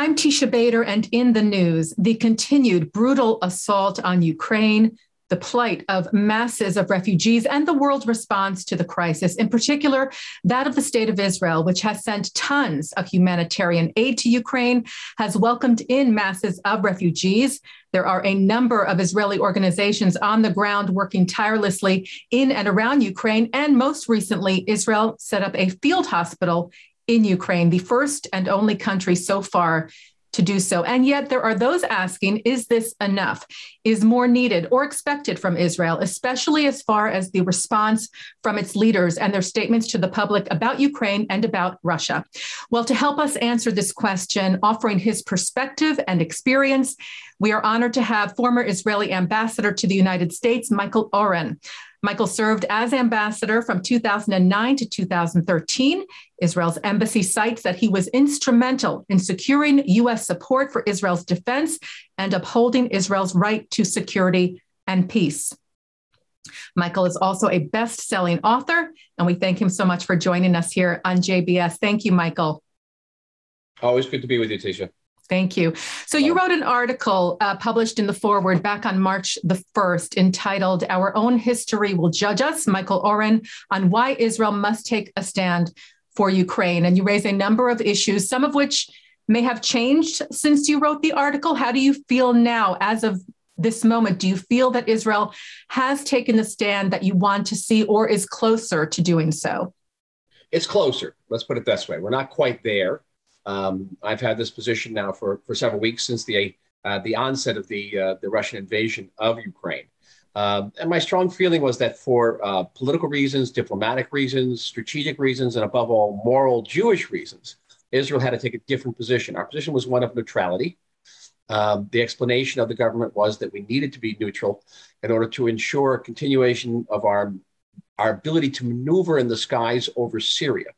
I'm Tisha Bader, and in the news, the continued brutal assault on Ukraine, the plight of masses of refugees, and the world's response to the crisis, in particular, that of the state of Israel, which has sent tons of humanitarian aid to Ukraine, has welcomed in masses of refugees. There are a number of Israeli organizations on the ground working tirelessly in and around Ukraine. And most recently, Israel set up a field hospital in Ukraine, the first and only country so far to do so. And yet, there are those asking is this enough? Is more needed or expected from Israel, especially as far as the response from its leaders and their statements to the public about Ukraine and about Russia? Well, to help us answer this question, offering his perspective and experience, we are honored to have former Israeli ambassador to the United States, Michael Oren. Michael served as ambassador from 2009 to 2013. Israel's embassy cites that he was instrumental in securing U.S. support for Israel's defense and upholding Israel's right to security and peace. Michael is also a best selling author, and we thank him so much for joining us here on JBS. Thank you, Michael. Always good to be with you, Tisha. Thank you. So you wrote an article uh, published in the Forward back on March the 1st entitled Our Own History Will Judge Us, Michael Oren, on why Israel must take a stand for Ukraine. And you raise a number of issues, some of which may have changed since you wrote the article. How do you feel now as of this moment? Do you feel that Israel has taken the stand that you want to see or is closer to doing so? It's closer. Let's put it this way. We're not quite there. Um, I've had this position now for, for several weeks since the, uh, the onset of the, uh, the Russian invasion of Ukraine. Um, and my strong feeling was that for uh, political reasons, diplomatic reasons, strategic reasons, and above all, moral Jewish reasons, Israel had to take a different position. Our position was one of neutrality. Um, the explanation of the government was that we needed to be neutral in order to ensure a continuation of our, our ability to maneuver in the skies over Syria.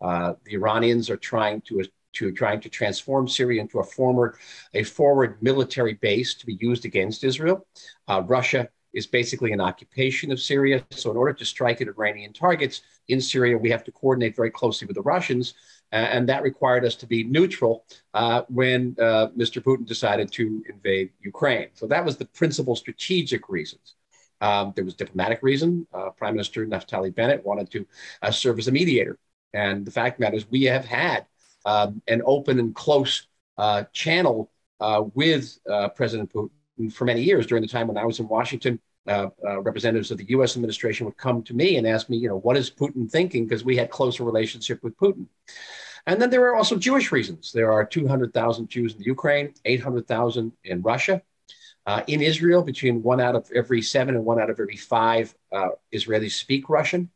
Uh, the Iranians are trying to to trying to transform Syria into a former, a forward military base to be used against Israel. Uh, Russia is basically an occupation of Syria. So in order to strike at Iranian targets in Syria, we have to coordinate very closely with the Russians. Uh, and that required us to be neutral uh, when uh, Mr. Putin decided to invade Ukraine. So that was the principal strategic reasons. Um, there was diplomatic reason. Uh, Prime Minister Naftali Bennett wanted to uh, serve as a mediator. And the fact matters, we have had um, an open and close uh, channel uh, with uh, President Putin for many years. During the time when I was in Washington, uh, uh, representatives of the U.S. administration would come to me and ask me, you know, what is Putin thinking? Because we had closer relationship with Putin. And then there are also Jewish reasons. There are 200,000 Jews in the Ukraine, 800,000 in Russia. Uh, in Israel, between one out of every seven and one out of every five uh, Israelis speak Russian.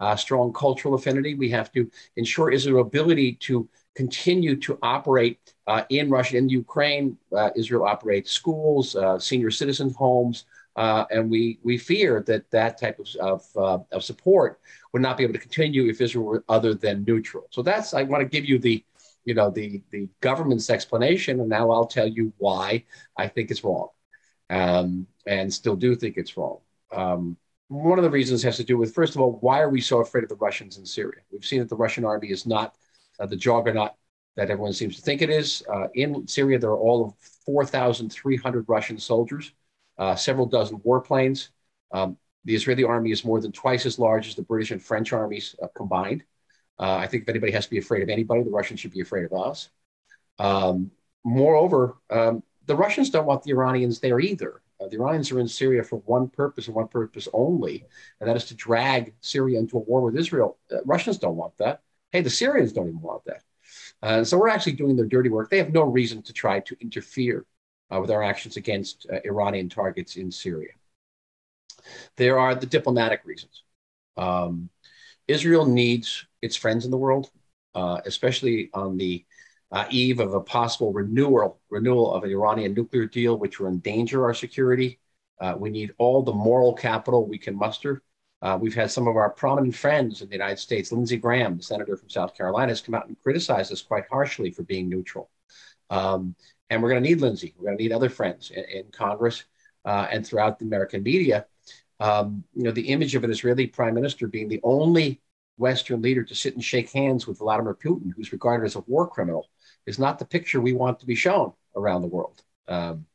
Uh, strong cultural affinity. We have to ensure Israel's ability to continue to operate uh, in Russia, in Ukraine. Uh, Israel operates schools, uh, senior citizens' homes, uh, and we, we fear that that type of, of, uh, of, support would not be able to continue if Israel were other than neutral. So that's, I want to give you the, you know, the, the government's explanation, and now I'll tell you why I think it's wrong um, and still do think it's wrong. Um, one of the reasons has to do with, first of all, why are we so afraid of the Russians in Syria? We've seen that the Russian army is not the juggernaut that everyone seems to think it is. Uh, in Syria, there are all of 4,300 Russian soldiers, uh, several dozen warplanes. Um, the Israeli army is more than twice as large as the British and French armies uh, combined. Uh, I think if anybody has to be afraid of anybody, the Russians should be afraid of us. Um, moreover, um, the Russians don't want the Iranians there either. Uh, the Iranians are in Syria for one purpose and one purpose only, and that is to drag Syria into a war with Israel. Russians don't want that. Hey, the Syrians don't even want that. Uh, so we're actually doing their dirty work. They have no reason to try to interfere uh, with our actions against uh, Iranian targets in Syria. There are the diplomatic reasons. Um, Israel needs its friends in the world, uh, especially on the uh, eve of a possible renewal renewal of an Iranian nuclear deal, which would endanger our security. Uh, we need all the moral capital we can muster uh, we've had some of our prominent friends in the United States, Lindsey Graham, the senator from South Carolina, has come out and criticized us quite harshly for being neutral. Um, and we're going to need Lindsey. We're going to need other friends in, in Congress uh, and throughout the American media. Um, you know, the image of an Israeli prime minister being the only Western leader to sit and shake hands with Vladimir Putin, who's regarded as a war criminal, is not the picture we want to be shown around the world. Um,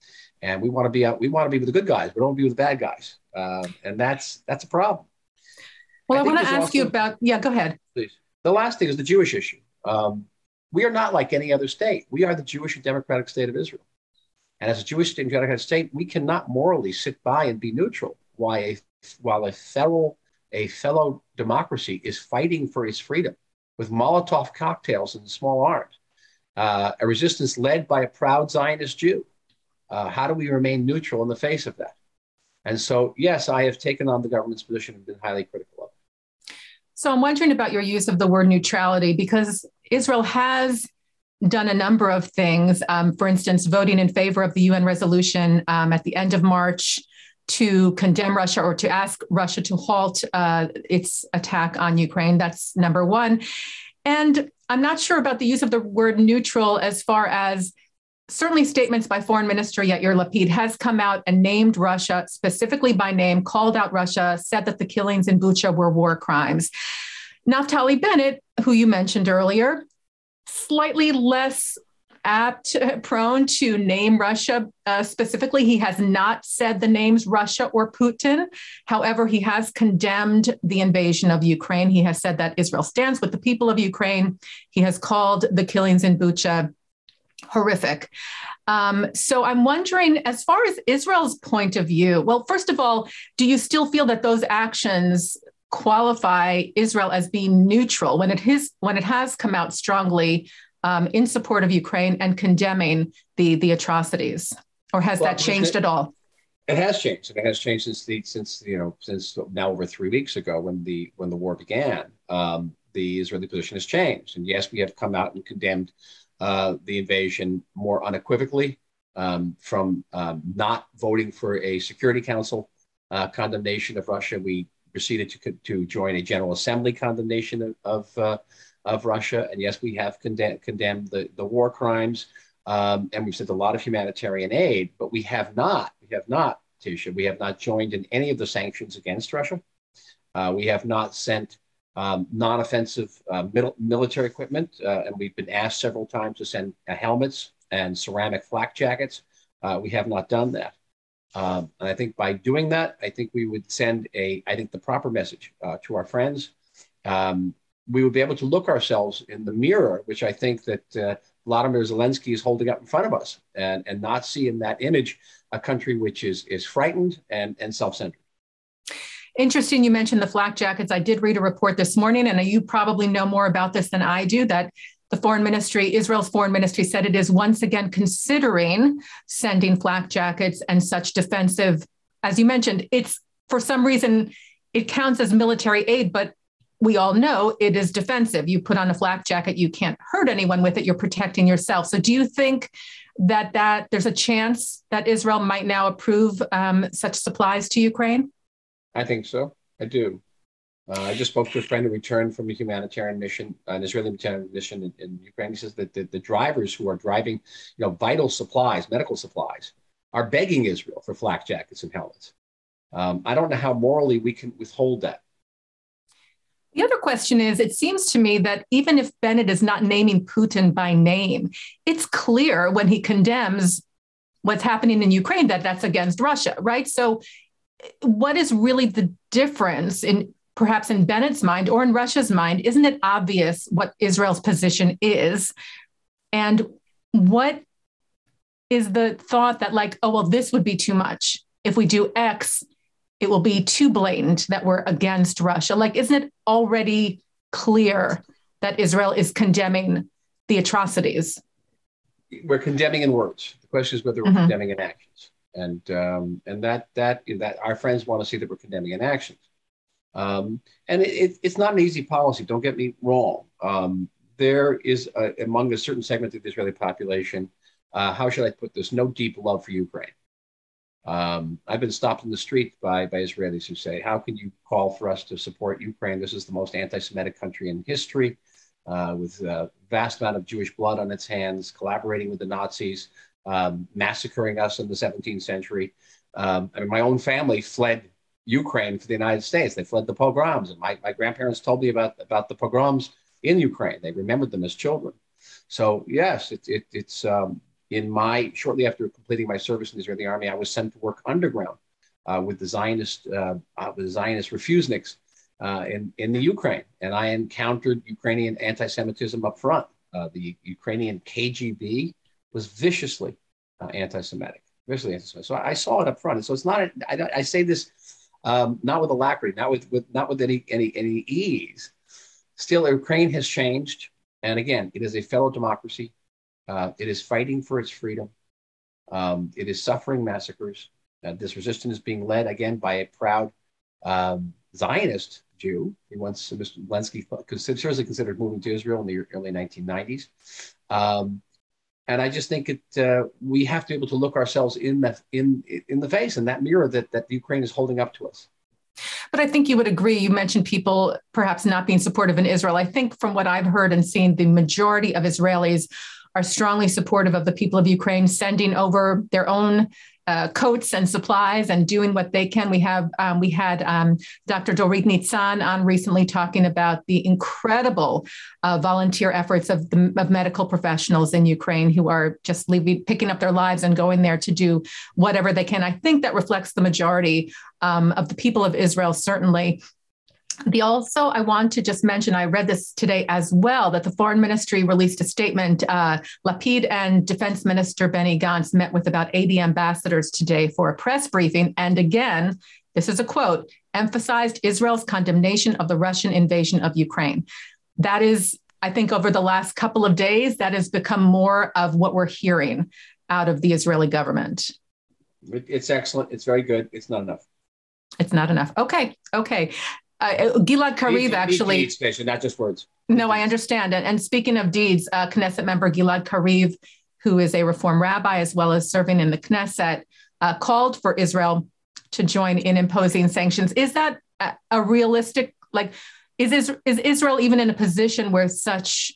and we want to be out. We want to be with the good guys. We don't want to be with the bad guys, uh, and that's that's a problem. Well, I, I want to ask also, you about. Yeah, go ahead. Please. The last thing is the Jewish issue. Um, we are not like any other state. We are the Jewish and democratic state of Israel. And as a Jewish and democratic state, we cannot morally sit by and be neutral while a, while a fellow, a fellow democracy is fighting for its freedom with Molotov cocktails and small arms. Uh, a resistance led by a proud Zionist Jew. Uh, how do we remain neutral in the face of that? And so, yes, I have taken on the government's position and been highly critical. So I'm wondering about your use of the word neutrality because Israel has done a number of things. Um, for instance, voting in favor of the UN resolution um, at the end of March to condemn Russia or to ask Russia to halt uh, its attack on Ukraine. That's number one. And I'm not sure about the use of the word neutral as far as certainly statements by Foreign Minister Yair Lapid has come out and named Russia specifically by name, called out Russia, said that the killings in Bucha were war crimes. Naftali Bennett, who you mentioned earlier, slightly less apt, prone to name Russia uh, specifically. He has not said the names Russia or Putin. However, he has condemned the invasion of Ukraine. He has said that Israel stands with the people of Ukraine. He has called the killings in Bucha horrific. Um, so I'm wondering, as far as Israel's point of view, well, first of all, do you still feel that those actions qualify Israel as being neutral when it has when it has come out strongly um, in support of Ukraine and condemning the the atrocities, or has well, that changed it, at all? It has changed. It has changed since the since you know since now over three weeks ago when the when the war began. Um, the Israeli position has changed, and yes, we have come out and condemned uh, the invasion more unequivocally um, from um, not voting for a Security Council uh, condemnation of Russia. We proceeded to, to join a General Assembly condemnation of, of, uh, of Russia. And yes, we have condemned, condemned the, the war crimes. Um, and we've sent a lot of humanitarian aid, but we have not, we have not, Tisha, we have not joined in any of the sanctions against Russia. Uh, we have not sent um, non-offensive uh, military equipment, uh, and we've been asked several times to send uh, helmets and ceramic flak jackets. Uh, we have not done that. Um, and I think by doing that, I think we would send a, I think the proper message uh, to our friends. Um, we would be able to look ourselves in the mirror, which I think that uh, Vladimir Zelensky is holding up in front of us, and, and not see in that image a country which is is frightened and, and self-centered. Interesting, you mentioned the flak jackets. I did read a report this morning, and you probably know more about this than I do. That the foreign ministry, Israel's foreign ministry, said it is once again considering sending flak jackets and such defensive. As you mentioned, it's for some reason it counts as military aid, but we all know it is defensive. You put on a flak jacket, you can't hurt anyone with it. You're protecting yourself. So, do you think that that there's a chance that Israel might now approve um, such supplies to Ukraine? I think so. I do. Uh, I just spoke to a friend who returned from a humanitarian mission, an Israeli humanitarian mission in, in Ukraine. He says that the, the, drivers who are driving, you know, vital supplies, medical supplies, are begging Israel for flak jackets and helmets. Um, I don't know how morally we can withhold that. The other question is it seems to me that even if Bennett is not naming Putin by name, it's clear when he condemns what's happening in Ukraine that that's against Russia, right? So, what is really the difference in perhaps in Bennett's mind or in Russia's mind, isn't it obvious what Israel's position is? And what is the thought that, like, oh, well, this would be too much. If we do X, it will be too blatant that we're against Russia. Like, isn't it already clear that Israel is condemning the atrocities? We're condemning in words. The question is whether we're mm-hmm. condemning in actions. And um, and that that that our friends want to see that we're condemning in actions. Um, and it, it's not an easy policy, don't get me wrong. Um, there is, a, among a certain segment of the Israeli population, uh, how should I put this, no deep love for Ukraine. Um, I've been stopped in the street by, by Israelis who say, How can you call for us to support Ukraine? This is the most anti Semitic country in history, uh, with a vast amount of Jewish blood on its hands, collaborating with the Nazis, um, massacring us in the 17th century. Um, I mean, my own family fled Ukraine for the United States. They fled the pogroms, and my, my grandparents told me about about the pogroms in Ukraine. They remembered them as children. So yes, it, it, it's um, in my shortly after completing my service in the Israeli army, I was sent to work underground uh, with the Zionist uh, uh, with the Zionist refuseniks uh, in in the Ukraine, and I encountered Ukrainian anti-Semitism up front. Uh, the Ukrainian KGB was viciously uh, anti-Semitic, viciously anti-Semitic. So I saw it up front. And so it's not. I, I say this um, not with alacrity, not with, with not with any any any ease. Still, Ukraine has changed, and again, it is a fellow democracy. Uh, it is fighting for its freedom. Um, it is suffering massacres. Uh, this resistance is being led again by a proud um, Zionist Jew. He once, Mr. Zelensky, seriously considered moving to Israel in the early 1990s. Um, and I just think it, uh, we have to be able to look ourselves in the, in, in the face and that mirror that, that Ukraine is holding up to us. But I think you would agree. You mentioned people perhaps not being supportive in Israel. I think from what I've heard and seen, the majority of Israelis are strongly supportive of the people of Ukraine sending over their own uh, coats and supplies and doing what they can. We have um, we had um, Dr. Dorit Nitzan on recently talking about the incredible uh, volunteer efforts of the of medical professionals in Ukraine who are just leaving, picking up their lives and going there to do whatever they can. I think that reflects the majority um, of the people of Israel, certainly the also i want to just mention i read this today as well that the foreign ministry released a statement uh, lapid and defense minister benny gantz met with about 80 ambassadors today for a press briefing. And again this is a quote emphasized israel's condemnation of the russian invasion of ukraine. That is i think over the last couple of days that has become more of what we're hearing out of the israeli government. It's excellent. It's very good. It's not enough. It's not enough. Okay. Okay uh, Gilad Kariv actually. Deeds, not just words. No, I understand. And, and speaking of deeds, uh, Knesset member Gilad Kariv, who is a Reform rabbi as well as serving in the Knesset, uh, called for Israel to join in imposing sanctions. Is that a, a realistic, like, is, is, is Israel even in a position where such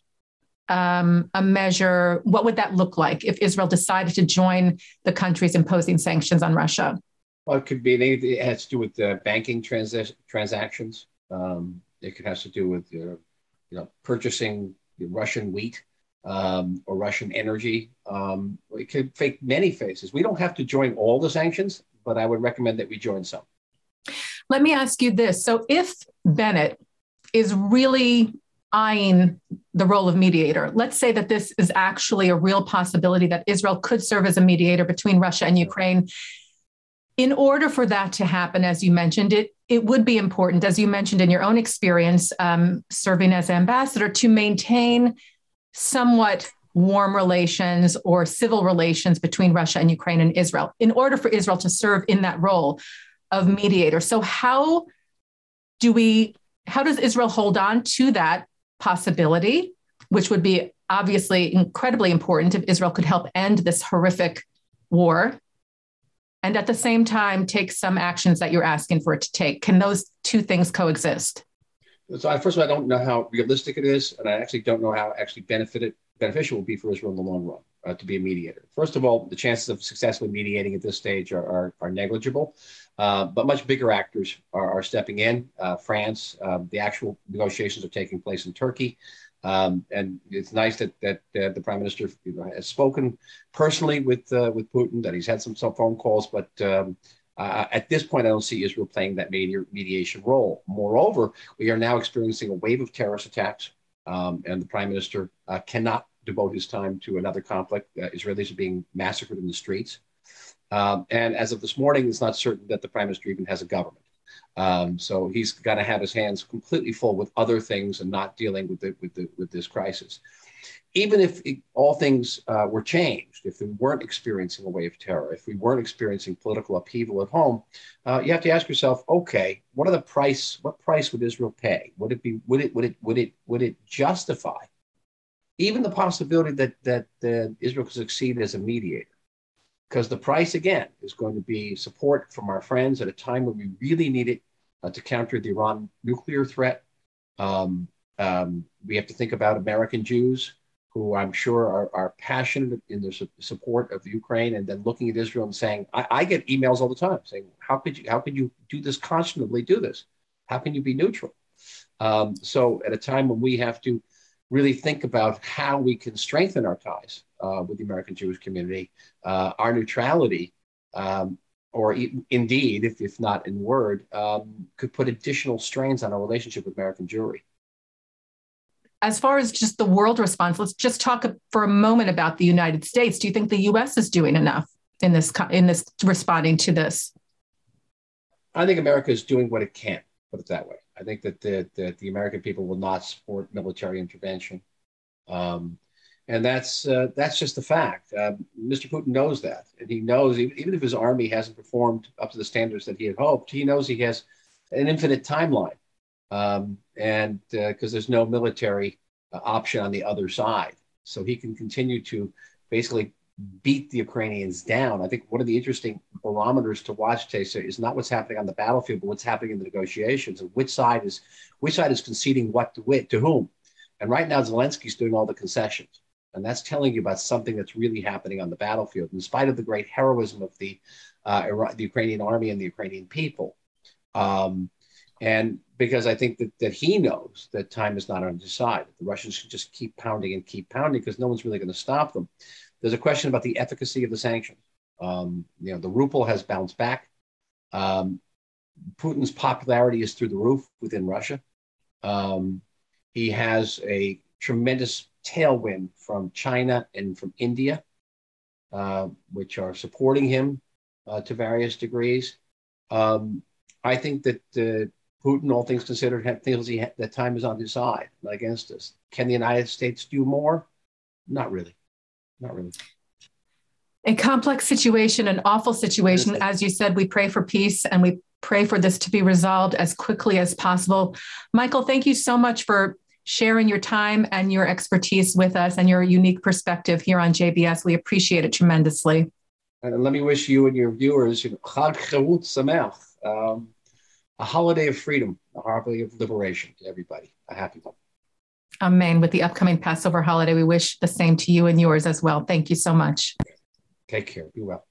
um, a measure, what would that look like if Israel decided to join the countries imposing sanctions on Russia? Well, it could be anything. It has to do with uh, banking trans- transactions. Um, it could have to do with you know purchasing Russian wheat um, or Russian energy. Um, it could take many faces. We don't have to join all the sanctions, but I would recommend that we join some. Let me ask you this: So, if Bennett is really eyeing the role of mediator. Let's say that this is actually a real possibility that Israel could serve as a mediator between Russia and Ukraine in order for that to happen, as you mentioned, it it would be important, as you mentioned in your own experience um, serving as ambassador, to maintain somewhat warm relations or civil relations between Russia and Ukraine and Israel in order for Israel to serve in that role of mediator. So how do we how does Israel hold on to that possibility, which would be obviously incredibly important if Israel could help end this horrific war and at the same time take some actions that you're asking for it to take? Can those two things coexist? So, I, first of all, I don't know how realistic it is, and I actually don't know how actually benefited, beneficial will be for Israel in the long run uh, to be a mediator. First of all, the chances of successfully mediating at this stage are, are, are negligible, uh, but much bigger actors are, are stepping in. Uh, France, um, the actual negotiations are taking place in Turkey. Um, and it's nice that that uh, the prime minister has spoken personally with uh, with Putin. That he's had some some phone calls, but um, uh, at this point, I don't see Israel playing that mediation role. Moreover, we are now experiencing a wave of terrorist attacks, um, and the prime minister uh, cannot devote his time to another conflict. Uh, Israelis are being massacred in the streets, um, and as of this morning, it's not certain that the prime minister even has a government. Um, so he's got to have his hands completely full with other things and not dealing with the, with the, with this crisis. Even if it, all things uh, were changed, if we weren't experiencing a wave of terror, if we weren't experiencing political upheaval at home, uh, you have to ask yourself, okay, what are the price? What price would Israel pay? Would it be? Would it? Would it? Would it? Would it justify even the possibility that that Israel could succeed as a mediator? Because the price again is going to be support from our friends at a time when we really need it uh, to counter the Iran nuclear threat. Um, um, we have to think about American Jews who I'm sure are, are passionate in their su- support of Ukraine, and then looking at Israel and saying, I, I, get emails all the time saying, "How could you? How could you do this constantly? Do this? How can you be neutral?" Um, so, at a time when we have to really think about how we can strengthen our ties uh, with the American Jewish community, uh, our neutrality, um, or e- indeed, if, if not in word, um, could put additional strains on our relationship with American Jewry as far as just the world response, let's just talk for a moment about the United States. Do you think the U.S. is doing enough in this in this responding to this? I think America is doing what it can. Put it that way. I think that the the, the American people will not support military intervention, um, and that's uh, that's just a fact. Um, Mr. Putin knows that, and he knows even if his army hasn't performed up to the standards that he had hoped, he knows he has an infinite timeline um, and because uh, there's no military uh, option on the other side. So he can continue to basically beat the Ukrainians down. I think one of the interesting barometers to watch, Tessa, is not what's happening on the battlefield, but what's happening in the negotiations and which side is which side is conceding what to, to whom. And right now, Zelensky's doing all the concessions. And that's telling you about something that's really happening on the battlefield, in spite of the great heroism of the, uh, the Ukrainian army and the Ukrainian people. Um, and because I think that, that he knows that time is not on his side. The Russians should just keep pounding and keep pounding because no one's really going to stop them. There's a question about the efficacy of the sanctions. Um, you know, the ruble has bounced back. Um, Putin's popularity is through the roof within Russia. Um, he has a tremendous tailwind from China and from India, uh, which are supporting him uh, to various degrees. Um, I think that uh, Putin, all things considered, feels he ha- that time is on his side, not against us. Can the United States do more? Not really. Not really. A complex situation, an awful situation. As you said, we pray for peace and we pray for this to be resolved as quickly as possible. Michael, thank you so much for sharing your time and your expertise with us and your unique perspective here on JBS. We appreciate it tremendously. And let me wish you and your viewers, you know, Chag Sameach. Um, a holiday of freedom, a holiday of liberation to everybody. A happy one. Amen. With the upcoming Passover holiday, we wish the same to you and yours as well. Thank you so much. Take care. Be well.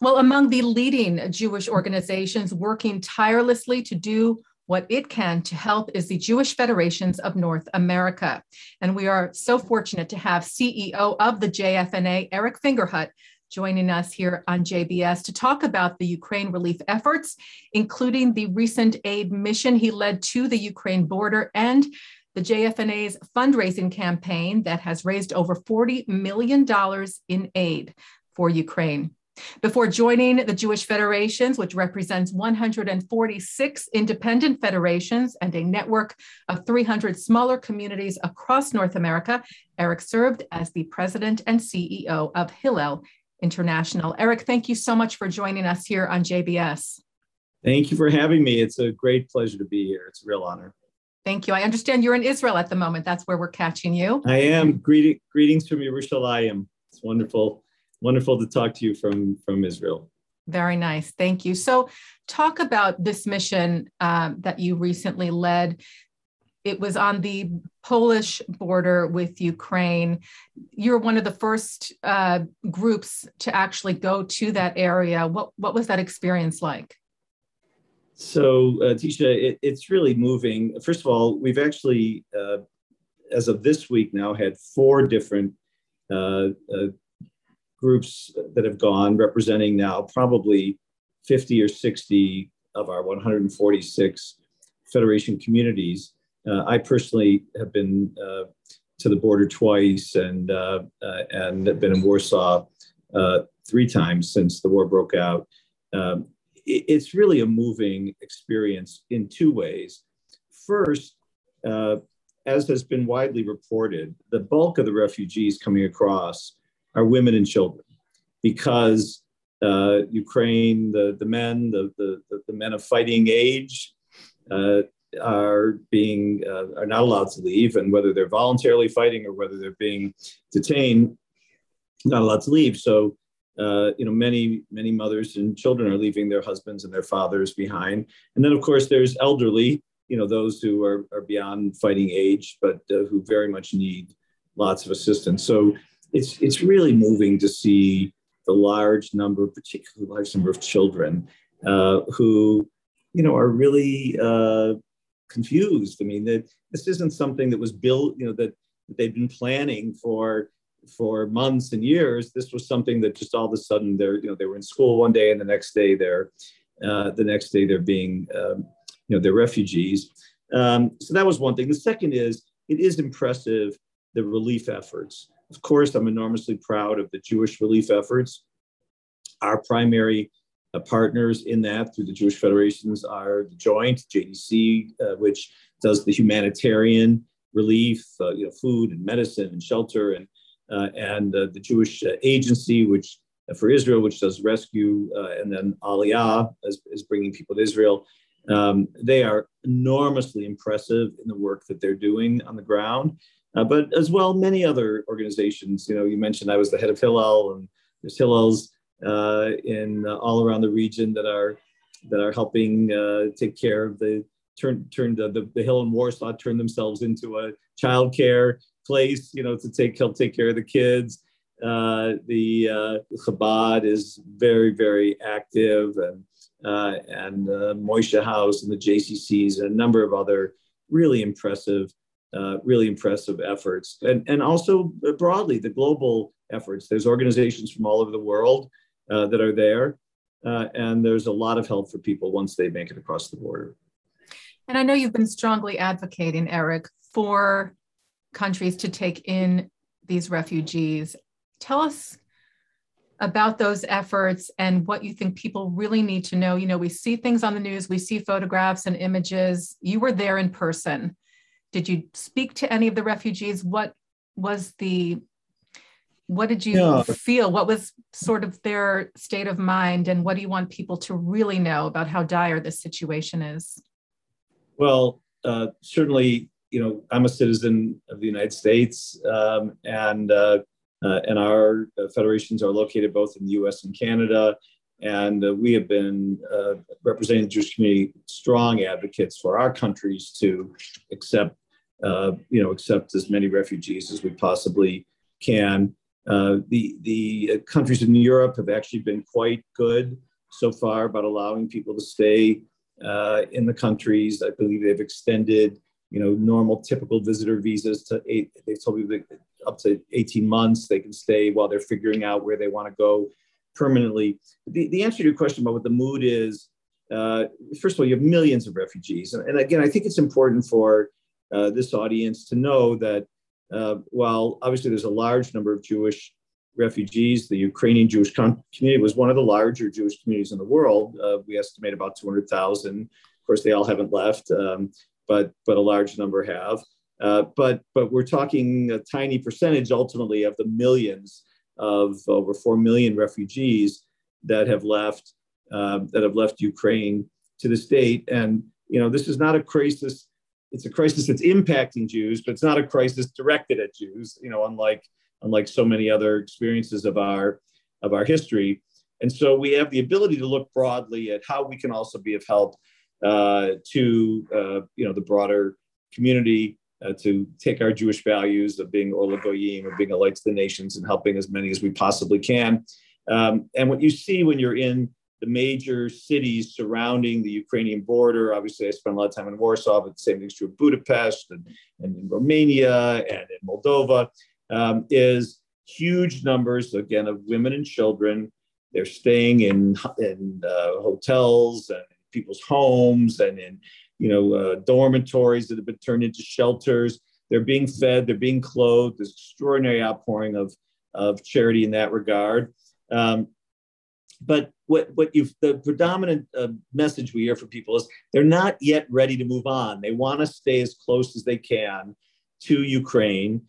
Well, among the leading Jewish organizations working tirelessly to do what it can to help is the Jewish Federations of North America. And we are so fortunate to have CEO of the JFNA, Eric Fingerhut, joining us here on JBS to talk about the Ukraine relief efforts, including the recent aid mission he led to the Ukraine border and the JFNA's fundraising campaign that has raised over $40 million in aid for Ukraine. Before joining the Jewish Federations, which represents 146 independent federations and a network of 300 smaller communities across North America, Eric served as the president and CEO of Hillel International. Eric, thank you so much for joining us here on JBS. Thank you for having me. It's a great pleasure to be here. It's a real honor. Thank you. I understand you're in Israel at the moment. That's where we're catching you. I am. Greeting, greetings from Yerushalayim. It's wonderful, wonderful to talk to you from from Israel. Very nice. Thank you. So, talk about this mission um, that you recently led it was on the Polish border with Ukraine. You're one of the first uh, groups to actually go to that area. What what was that experience like? So, uh, Tisha, it, it's really moving. First of all, we've actually, uh, as of this week now, had four different uh, uh, groups that have gone, representing now probably 50 or 60 of our 146 Federation communities. Uh, I personally have been uh, to the border twice and uh, uh and been in Warsaw uh, three times since the war broke out. Um, it, it's really a moving experience in two ways. First, uh, as has been widely reported, the bulk of the refugees coming across are women and children because Ukraine, the, the men, the, the, the men of fighting age, uh, are being uh, are not allowed to leave, and whether they're voluntarily fighting or whether they're being detained, not allowed to leave. So, uh, you know, many many mothers and children are leaving their husbands and their fathers behind, and then of course there's elderly, you know, those who are are beyond fighting age, but uh, who very much need lots of assistance. So it's it's really moving to see the large number, particularly large number of children uh, who, you know, are really uh, confused. I mean, that this isn't something that was built, you know, that, that they've been planning for for months and years. This was something that just all of a sudden they're, you know, they were in school one day and the next day they're, uh, the next day they're being, um, you know, they're refugees. Um, so that was one thing. The second is it is impressive the relief efforts. Of course, I'm enormously proud of the Jewish relief efforts. Our primary uh, partners in that through the Jewish Federations are the Joint, JDC, uh, which does the humanitarian relief, uh, you know, food and medicine and shelter, and uh, and uh, the Jewish uh, Agency, which for Israel, which does rescue, and then Aliyah is, is bringing people to Israel. Um, they are enormously impressive in the work that they're doing on the ground. Uh, but as well, many other organizations. You know, you mentioned I was the head of Hillel, and there's Hillels uh, in uh, all around the region that are that are helping uh, take care of the turn turn the, the, the Hillel in Warsaw turn themselves into a child care place. You know, to take help take care of the kids. Uh, the uh, Chabad is very very active, and and Moishe House and the JCCs and a number of other really impressive uh, really impressive efforts. And, and also broadly, the global efforts. There's organizations from all over the world uh, that are there. Uh, and there's a lot of help for people once they make it across the border. And I know you've been strongly advocating, Eric, for countries to take in these refugees. Tell us about those efforts and what you think people really need to know. You know, we see things on the news, we see photographs and images. You were there in person. Did you speak to any of the refugees? What was the what did you yeah. feel? What was sort of their state of mind, and what do you want people to really know about how dire this situation is? Well, uh, certainly, you know, I'm a citizen of the United States, um, and uh, uh, and our uh, federations are located both in the U.S. and Canada. And uh, we have been uh, representing the Jewish community strong advocates for our countries to accept, uh, you know, accept as many refugees as we possibly can. Uh, the the countries in Europe have actually been quite good so far about allowing people to stay uh, in the countries. I believe they've extended, you know, normal typical visitor visas to eight. They've told me up to 18 months they can stay while they're figuring out where they want to go permanently. The, the answer to your question about what the mood is, uh, first of all, you have millions of refugees. And, and again, I think it's important for uh, this audience to know that uh, while obviously there's a large number of Jewish refugees, the Ukrainian Jewish community was one of the larger Jewish communities in the world. Uh, we estimate about 200,000. Of course, they all haven't left, um, but, but a large number have. Uh, but, but we're talking a tiny percentage ultimately of the millions of over 4 million refugees that have left uh, that have left Ukraine to the state. And you know, this is not a crisis. It's a crisis that's impacting Jews, but it's not a crisis directed at Jews. You know, unlike unlike so many other experiences of our of our history. And so we have the ability to look broadly at how we can also be of help uh, to uh, you know the broader community uh, to take our Jewish values of being Or LaGoyim, of being a light to the nations, and helping as many as we possibly can. Um, and what you see when you're in the major cities surrounding the Ukrainian border, obviously, I spent a lot of time in Warsaw, but the same thing's true of Budapest and, and in Romania and in Moldova, um, is huge numbers, again, of women and children. They're staying in, in uh, hotels and people's homes and in you know, uh, dormitories that have been turned into shelters. They're being fed, they're being clothed. There's extraordinary outpouring of, of charity in that regard. Um, but what, what you've, the predominant uh, message we hear from people is they're not yet ready to move on. They want to stay as close as they can to Ukraine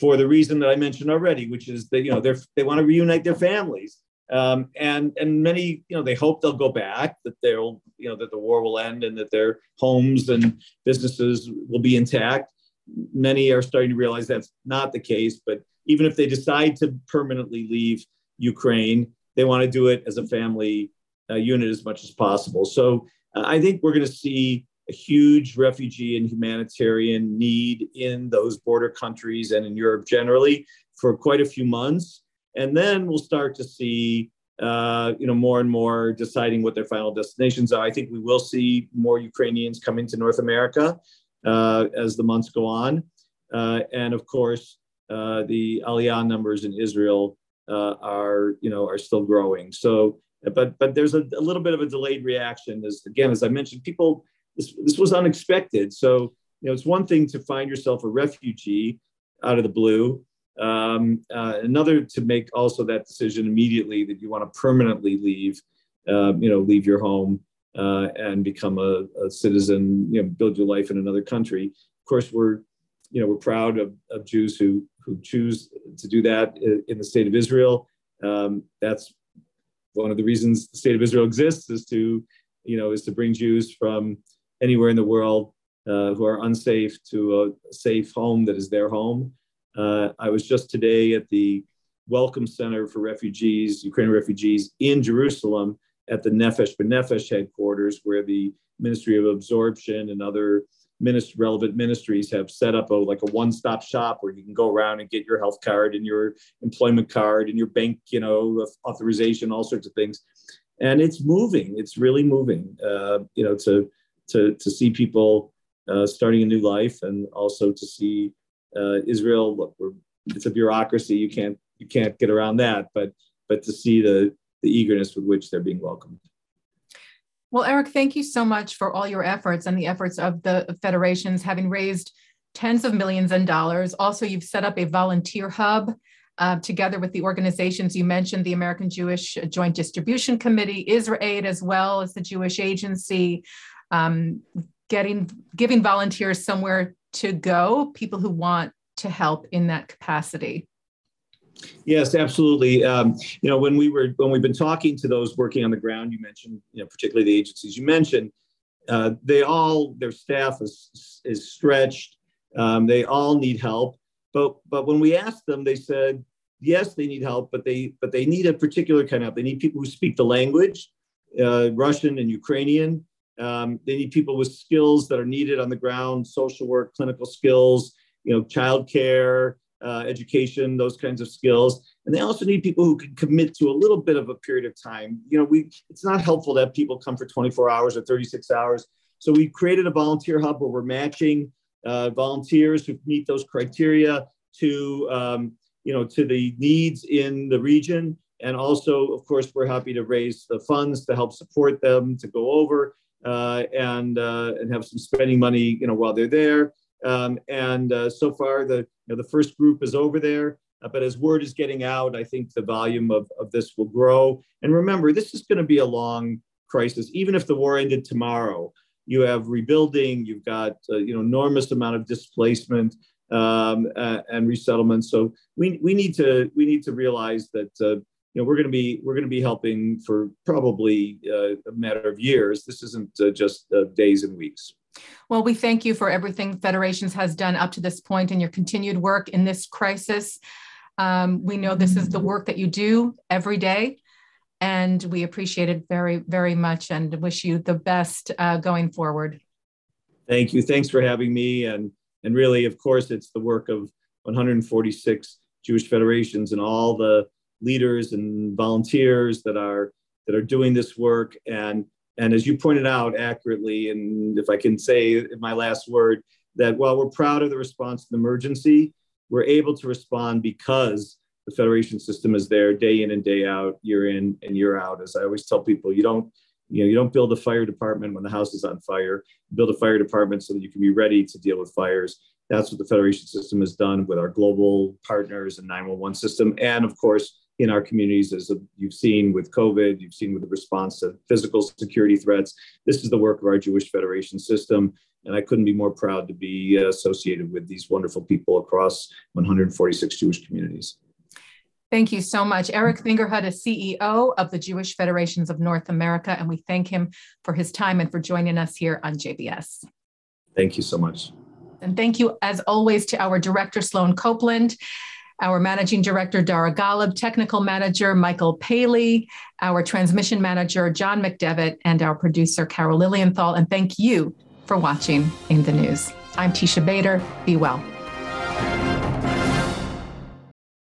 for the reason that I mentioned already, which is that you know they they want to reunite their families. Um, and and many you know they hope they'll go back that they'll you know that the war will end and that their homes and businesses will be intact many are starting to realize that's not the case but even if they decide to permanently leave ukraine they want to do it as a family uh, unit as much as possible so uh, i think we're going to see a huge refugee and humanitarian need in those border countries and in Europe generally for quite a few months. And then we'll start to see, uh, you know, more and more deciding what their final destinations are. I think we will see more Ukrainians coming to North America uh, as the months go on. Uh, and of course, uh, the Aliyah numbers in Israel uh, are, you know, are still growing. So, but but there's a, a little bit of a delayed reaction. As again, as I mentioned, people this, this was unexpected. So, you know, it's one thing to find yourself a refugee out of the blue. Um, uh, another to make also that decision immediately that you want to permanently leave, uh, you know, leave your home uh, and become a, a, citizen, you know, build your life in another country. Of course, we're, you know, we're proud of, of Jews who who choose to do that in the state of Israel. Um, that's one of the reasons the state of Israel exists is to, you know, is to bring Jews from anywhere in the world uh, who are unsafe to a safe home that is their home. Uh, I was just today at the Welcome Center for Refugees, Ukrainian refugees in Jerusalem at the Nefesh B'Nefesh headquarters, where the Ministry of Absorption and other relevant ministries have set up a like a one-stop shop where you can go around and get your health card and your employment card and your bank, you know, authorization, all sorts of things. And it's moving. It's really moving. Uh, you know, to to to see people uh, starting a new life, and also to see uh, Israel. Look, it's a bureaucracy. You can't you can't get around that. But but to see the the eagerness with which they're being welcomed. Well, Eric, thank you so much for all your efforts and the efforts of the federations, having raised tens of millions in dollars. Also, you've set up a volunteer hub uh, together with the organizations you mentioned, the American Jewish Joint Distribution Committee, IsraAid, as well as the Jewish Agency, um, getting giving volunteers somewhere to go, people who want to help in that capacity. Yes, absolutely. Um, you know, when we were when we've been talking to those working on the ground, you mentioned, you know, particularly the agencies you mentioned, uh, they all their staff is is stretched. Um, they all need help, but but when we asked them, they said yes, they need help, but they but they need a particular kind of help. They need people who speak the language, uh, Russian and Ukrainian. Um, they need people with skills that are needed on the ground, social work, clinical skills, you know, childcare, uh, education, those kinds of skills. And they also need people who can commit to a little bit of a period of time. You know, we it's not helpful that people come for 24 hours or 36 hours. So we created a volunteer hub where we're matching uh, volunteers who meet those criteria to um, you know to the needs in the region. And also, of course, we're happy to raise the funds to help support them to go over uh, and uh, and have some spending money, you know, while they're there. Um, and uh, so far, the you know, the first group is over there. Uh, but as word is getting out, I think the volume of, of this will grow. And remember, this is going to be a long crisis. Even if the war ended tomorrow, you have rebuilding, you've got uh, you know enormous amount of displacement um, uh, and resettlement. So we, we need to we need to realize that uh, you know we're going to be we're going to be helping for probably uh, a matter of years. This isn't uh, just days and weeks. Well, we thank you for everything Federations has done up to this point and your continued work in this crisis. Um, we know this is the work that you do every day, and we appreciate it very, very much and wish you the best uh, going forward. Thank you. Thanks for having me. And, and really, of course, it's the work of 146 Jewish federations and all the leaders and volunteers that are that are doing this work and and as you pointed out accurately, and if I can say my last word, that while we're proud of the response to the emergency, we're able to respond because the federation system is there day in and day out, year in and year out. As I always tell people, you don't you know you don't build a fire department when the house is on fire. You build a fire department so that you can be ready to deal with fires. That's what the federation system has done with our global partners and 911 system, and of course in our communities, as you've seen with COVID, you've seen with the response to physical security threats. This is the work of our Jewish Federation system. And I couldn't be more proud to be uh, associated with these wonderful people across 146 Jewish communities. Thank you so much. Eric Fingerhut is CEO of the Jewish Federations of North America, and we thank him for his time and for joining us here on JBS. Thank you so much. And thank you, as always, to our director, Sloan Copeland our managing director, Dara Golub, technical manager, Michael Paley, our transmission manager, John McDevitt, and our producer, Carol Lilienthal. And thank you for watching In the News. I'm Tisha Bader. Be well.